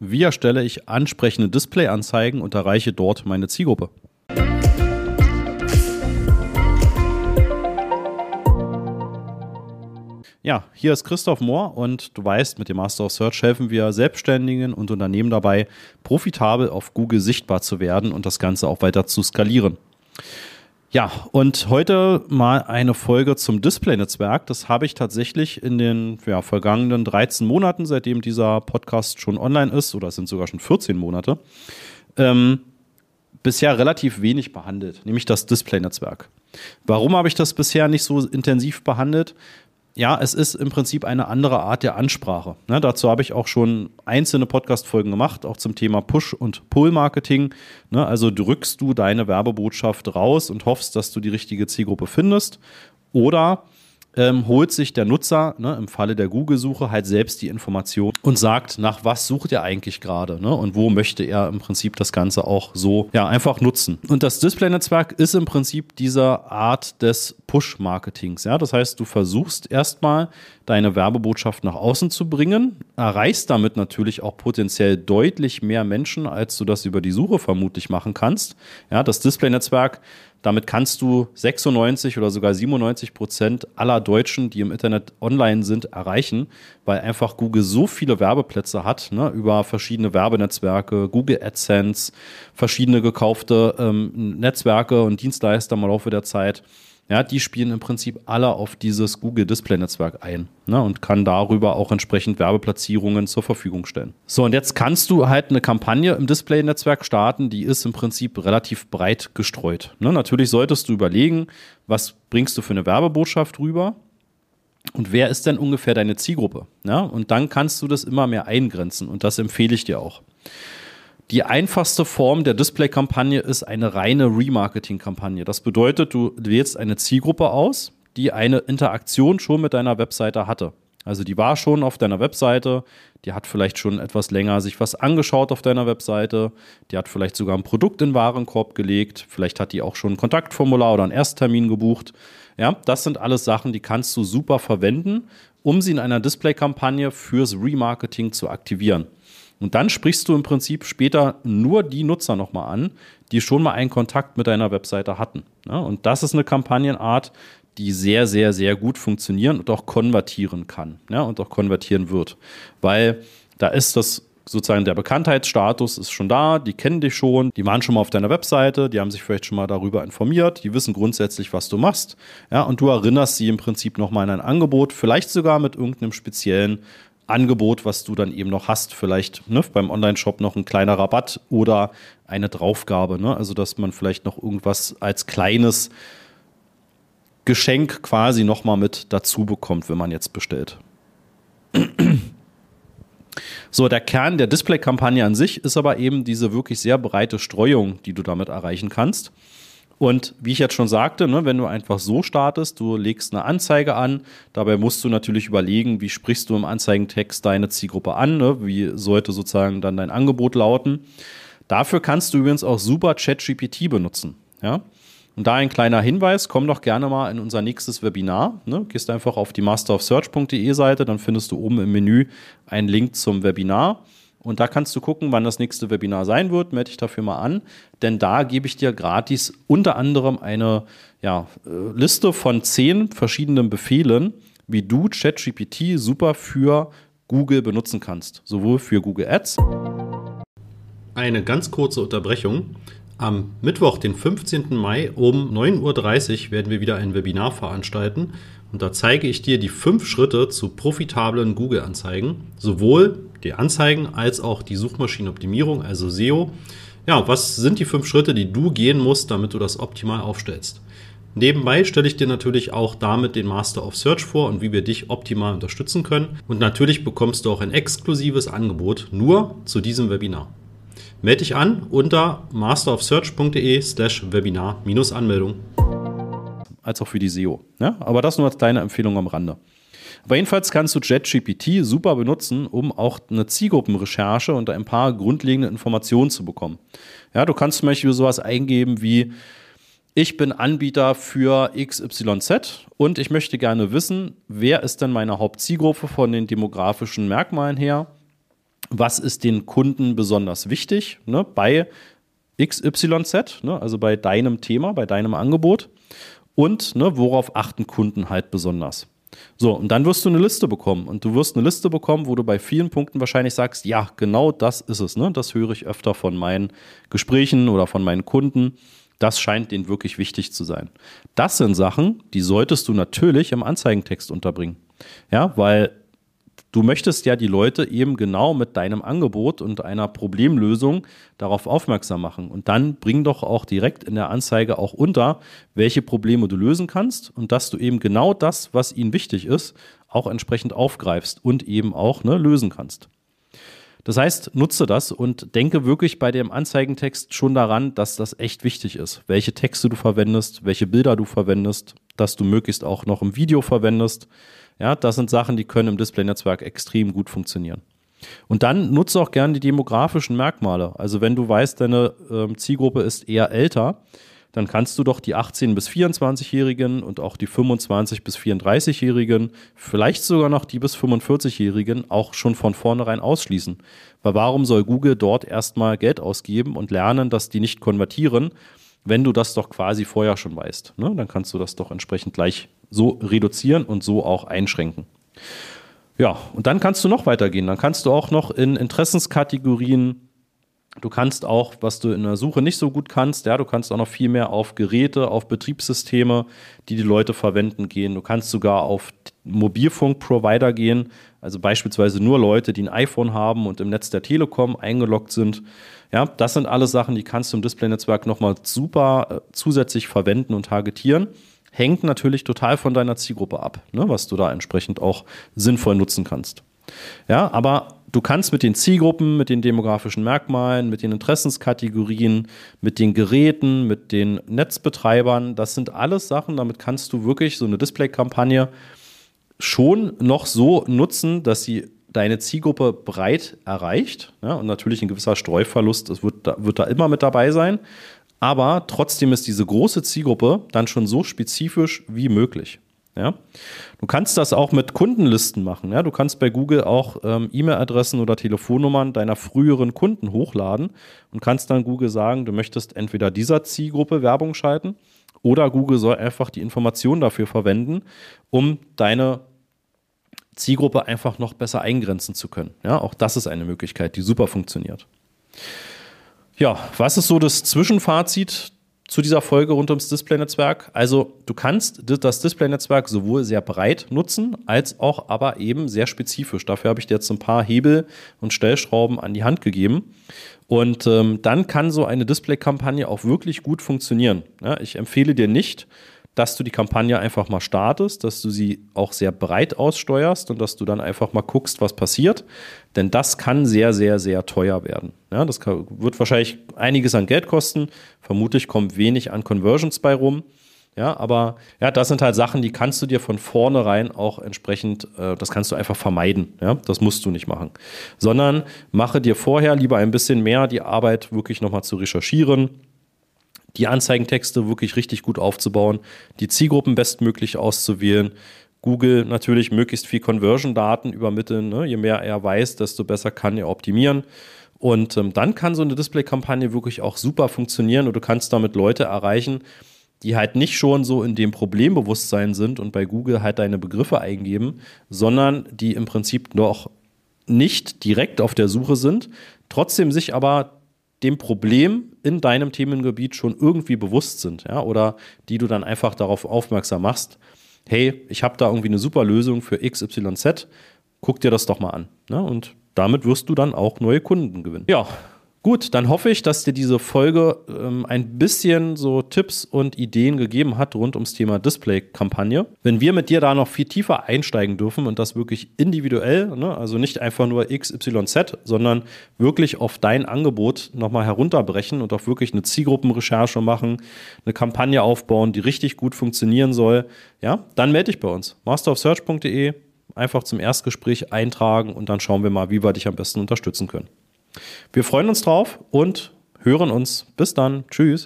Wie erstelle ich ansprechende Displayanzeigen und erreiche dort meine Zielgruppe? Ja, hier ist Christoph Mohr und du weißt, mit dem Master of Search helfen wir Selbstständigen und Unternehmen dabei, profitabel auf Google sichtbar zu werden und das Ganze auch weiter zu skalieren. Ja, und heute mal eine Folge zum Display-Netzwerk. Das habe ich tatsächlich in den ja, vergangenen 13 Monaten, seitdem dieser Podcast schon online ist, oder es sind sogar schon 14 Monate, ähm, bisher relativ wenig behandelt, nämlich das Display-Netzwerk. Warum habe ich das bisher nicht so intensiv behandelt? Ja, es ist im Prinzip eine andere Art der Ansprache. Ne, dazu habe ich auch schon einzelne Podcast-Folgen gemacht, auch zum Thema Push- und Pull-Marketing. Ne, also drückst du deine Werbebotschaft raus und hoffst, dass du die richtige Zielgruppe findest. Oder ähm, holt sich der Nutzer ne, im Falle der Google-Suche halt selbst die Information und sagt, nach was sucht er eigentlich gerade ne, und wo möchte er im Prinzip das Ganze auch so ja, einfach nutzen. Und das Display-Netzwerk ist im Prinzip diese Art des Push-Marketings. Ja? Das heißt, du versuchst erstmal deine Werbebotschaft nach außen zu bringen, erreichst damit natürlich auch potenziell deutlich mehr Menschen, als du das über die Suche vermutlich machen kannst. Ja, das Display-Netzwerk damit kannst du 96 oder sogar 97 Prozent aller Deutschen, die im Internet online sind, erreichen, weil einfach Google so viele Werbeplätze hat, ne, über verschiedene Werbenetzwerke, Google AdSense, verschiedene gekaufte ähm, Netzwerke und Dienstleister im Laufe der Zeit. Ja, die spielen im Prinzip alle auf dieses Google Display Netzwerk ein ne, und kann darüber auch entsprechend Werbeplatzierungen zur Verfügung stellen. So, und jetzt kannst du halt eine Kampagne im Display Netzwerk starten, die ist im Prinzip relativ breit gestreut. Ne, natürlich solltest du überlegen, was bringst du für eine Werbebotschaft rüber und wer ist denn ungefähr deine Zielgruppe? Ja, und dann kannst du das immer mehr eingrenzen und das empfehle ich dir auch. Die einfachste Form der Display-Kampagne ist eine reine Remarketing-Kampagne. Das bedeutet, du wählst eine Zielgruppe aus, die eine Interaktion schon mit deiner Webseite hatte. Also die war schon auf deiner Webseite, die hat vielleicht schon etwas länger sich was angeschaut auf deiner Webseite, die hat vielleicht sogar ein Produkt in Warenkorb gelegt, vielleicht hat die auch schon ein Kontaktformular oder einen Ersttermin gebucht. Ja, das sind alles Sachen, die kannst du super verwenden, um sie in einer Display-Kampagne fürs Remarketing zu aktivieren. Und dann sprichst du im Prinzip später nur die Nutzer nochmal an, die schon mal einen Kontakt mit deiner Webseite hatten. und das ist eine Kampagnenart, die sehr, sehr, sehr gut funktionieren und auch konvertieren kann und auch konvertieren wird. Weil da ist das sozusagen der Bekanntheitsstatus ist schon da, die kennen dich schon, die waren schon mal auf deiner Webseite, die haben sich vielleicht schon mal darüber informiert, die wissen grundsätzlich, was du machst, ja, und du erinnerst sie im Prinzip nochmal an ein Angebot, vielleicht sogar mit irgendeinem speziellen Angebot, was du dann eben noch hast, vielleicht ne, beim Online-Shop noch ein kleiner Rabatt oder eine Draufgabe. Ne? Also, dass man vielleicht noch irgendwas als kleines Geschenk quasi nochmal mit dazu bekommt, wenn man jetzt bestellt. So, der Kern der Display-Kampagne an sich ist aber eben diese wirklich sehr breite Streuung, die du damit erreichen kannst. Und wie ich jetzt schon sagte, ne, wenn du einfach so startest, du legst eine Anzeige an, dabei musst du natürlich überlegen, wie sprichst du im Anzeigentext deine Zielgruppe an, ne, wie sollte sozusagen dann dein Angebot lauten. Dafür kannst du übrigens auch super ChatGPT benutzen. Ja? Und da ein kleiner Hinweis, komm doch gerne mal in unser nächstes Webinar. Ne? Gehst einfach auf die masterofsearch.de Seite, dann findest du oben im Menü einen Link zum Webinar. Und da kannst du gucken, wann das nächste Webinar sein wird. Melde dich dafür mal an, denn da gebe ich dir gratis unter anderem eine ja, äh, Liste von zehn verschiedenen Befehlen, wie du ChatGPT super für Google benutzen kannst. Sowohl für Google Ads. Eine ganz kurze Unterbrechung. Am Mittwoch, den 15. Mai um 9.30 Uhr werden wir wieder ein Webinar veranstalten und da zeige ich dir die fünf Schritte zu profitablen Google-Anzeigen, sowohl die Anzeigen als auch die Suchmaschinenoptimierung, also SEO. Ja, was sind die fünf Schritte, die du gehen musst, damit du das optimal aufstellst? Nebenbei stelle ich dir natürlich auch damit den Master of Search vor und wie wir dich optimal unterstützen können. Und natürlich bekommst du auch ein exklusives Angebot nur zu diesem Webinar. Melde dich an unter masterofsearch.de slash Webinar-Anmeldung. Als auch für die SEO. Ja, aber das nur als deine Empfehlung am Rande. Aber jedenfalls kannst du JetGPT super benutzen, um auch eine Zielgruppenrecherche und ein paar grundlegende Informationen zu bekommen. Ja, du kannst zum Beispiel sowas eingeben wie ich bin Anbieter für XYZ und ich möchte gerne wissen, wer ist denn meine Hauptzielgruppe von den demografischen Merkmalen her? was ist den Kunden besonders wichtig ne, bei XYZ, ne, also bei deinem Thema, bei deinem Angebot und ne, worauf achten Kunden halt besonders. So, und dann wirst du eine Liste bekommen. Und du wirst eine Liste bekommen, wo du bei vielen Punkten wahrscheinlich sagst, ja, genau das ist es. Ne? Das höre ich öfter von meinen Gesprächen oder von meinen Kunden. Das scheint denen wirklich wichtig zu sein. Das sind Sachen, die solltest du natürlich im Anzeigentext unterbringen. Ja, weil Du möchtest ja die Leute eben genau mit deinem Angebot und einer Problemlösung darauf aufmerksam machen. Und dann bring doch auch direkt in der Anzeige auch unter, welche Probleme du lösen kannst und dass du eben genau das, was ihnen wichtig ist, auch entsprechend aufgreifst und eben auch ne, lösen kannst. Das heißt, nutze das und denke wirklich bei dem Anzeigentext schon daran, dass das echt wichtig ist. Welche Texte du verwendest, welche Bilder du verwendest, dass du möglichst auch noch im Video verwendest ja, das sind Sachen, die können im Display-Netzwerk extrem gut funktionieren. Und dann nutze auch gerne die demografischen Merkmale. Also wenn du weißt, deine ähm, Zielgruppe ist eher älter, dann kannst du doch die 18- bis 24-Jährigen und auch die 25- bis 34-Jährigen, vielleicht sogar noch die bis 45-Jährigen auch schon von vornherein ausschließen. Weil warum soll Google dort erstmal Geld ausgeben und lernen, dass die nicht konvertieren, wenn du das doch quasi vorher schon weißt? Ne? Dann kannst du das doch entsprechend gleich so reduzieren und so auch einschränken. Ja, und dann kannst du noch weitergehen. Dann kannst du auch noch in Interessenskategorien Du kannst auch, was du in der Suche nicht so gut kannst, ja, du kannst auch noch viel mehr auf Geräte, auf Betriebssysteme, die die Leute verwenden, gehen. Du kannst sogar auf Mobilfunkprovider gehen, also beispielsweise nur Leute, die ein iPhone haben und im Netz der Telekom eingeloggt sind. Ja, das sind alles Sachen, die kannst du im Display-Netzwerk nochmal super äh, zusätzlich verwenden und targetieren hängt natürlich total von deiner Zielgruppe ab, ne, was du da entsprechend auch sinnvoll nutzen kannst. Ja, aber du kannst mit den Zielgruppen, mit den demografischen Merkmalen, mit den Interessenskategorien, mit den Geräten, mit den Netzbetreibern, das sind alles Sachen, damit kannst du wirklich so eine Display-Kampagne schon noch so nutzen, dass sie deine Zielgruppe breit erreicht. Ja, und natürlich ein gewisser Streuverlust, das wird da, wird da immer mit dabei sein. Aber trotzdem ist diese große Zielgruppe dann schon so spezifisch wie möglich. Ja? Du kannst das auch mit Kundenlisten machen. Ja? Du kannst bei Google auch ähm, E-Mail-Adressen oder Telefonnummern deiner früheren Kunden hochladen und kannst dann Google sagen, du möchtest entweder dieser Zielgruppe Werbung schalten oder Google soll einfach die Information dafür verwenden, um deine Zielgruppe einfach noch besser eingrenzen zu können. Ja, auch das ist eine Möglichkeit, die super funktioniert. Ja, was ist so das Zwischenfazit zu dieser Folge rund ums Display-Netzwerk? Also, du kannst das Display-Netzwerk sowohl sehr breit nutzen, als auch aber eben sehr spezifisch. Dafür habe ich dir jetzt ein paar Hebel und Stellschrauben an die Hand gegeben. Und ähm, dann kann so eine Display-Kampagne auch wirklich gut funktionieren. Ja, ich empfehle dir nicht, dass du die Kampagne einfach mal startest, dass du sie auch sehr breit aussteuerst und dass du dann einfach mal guckst, was passiert. Denn das kann sehr, sehr, sehr teuer werden. Ja, das kann, wird wahrscheinlich einiges an Geld kosten. Vermutlich kommt wenig an Conversions bei rum. Ja, aber ja, das sind halt Sachen, die kannst du dir von vornherein auch entsprechend, äh, das kannst du einfach vermeiden. Ja, das musst du nicht machen. Sondern mache dir vorher lieber ein bisschen mehr die Arbeit, wirklich nochmal zu recherchieren die Anzeigentexte wirklich richtig gut aufzubauen, die Zielgruppen bestmöglich auszuwählen, Google natürlich möglichst viel Conversion-Daten übermitteln. Ne? Je mehr er weiß, desto besser kann er optimieren. Und ähm, dann kann so eine Display-Kampagne wirklich auch super funktionieren und du kannst damit Leute erreichen, die halt nicht schon so in dem Problembewusstsein sind und bei Google halt deine Begriffe eingeben, sondern die im Prinzip noch nicht direkt auf der Suche sind, trotzdem sich aber dem Problem in deinem Themengebiet schon irgendwie bewusst sind, ja, oder die du dann einfach darauf aufmerksam machst, hey, ich habe da irgendwie eine super Lösung für XYZ, guck dir das doch mal an. Ne? Und damit wirst du dann auch neue Kunden gewinnen. Ja, Gut, dann hoffe ich, dass dir diese Folge ähm, ein bisschen so Tipps und Ideen gegeben hat rund ums Thema Display-Kampagne. Wenn wir mit dir da noch viel tiefer einsteigen dürfen und das wirklich individuell, ne, also nicht einfach nur XYZ, sondern wirklich auf dein Angebot nochmal herunterbrechen und auch wirklich eine Zielgruppenrecherche machen, eine Kampagne aufbauen, die richtig gut funktionieren soll, ja, dann melde dich bei uns. masterofsearch.de einfach zum Erstgespräch eintragen und dann schauen wir mal, wie wir dich am besten unterstützen können. Wir freuen uns drauf und hören uns. Bis dann. Tschüss.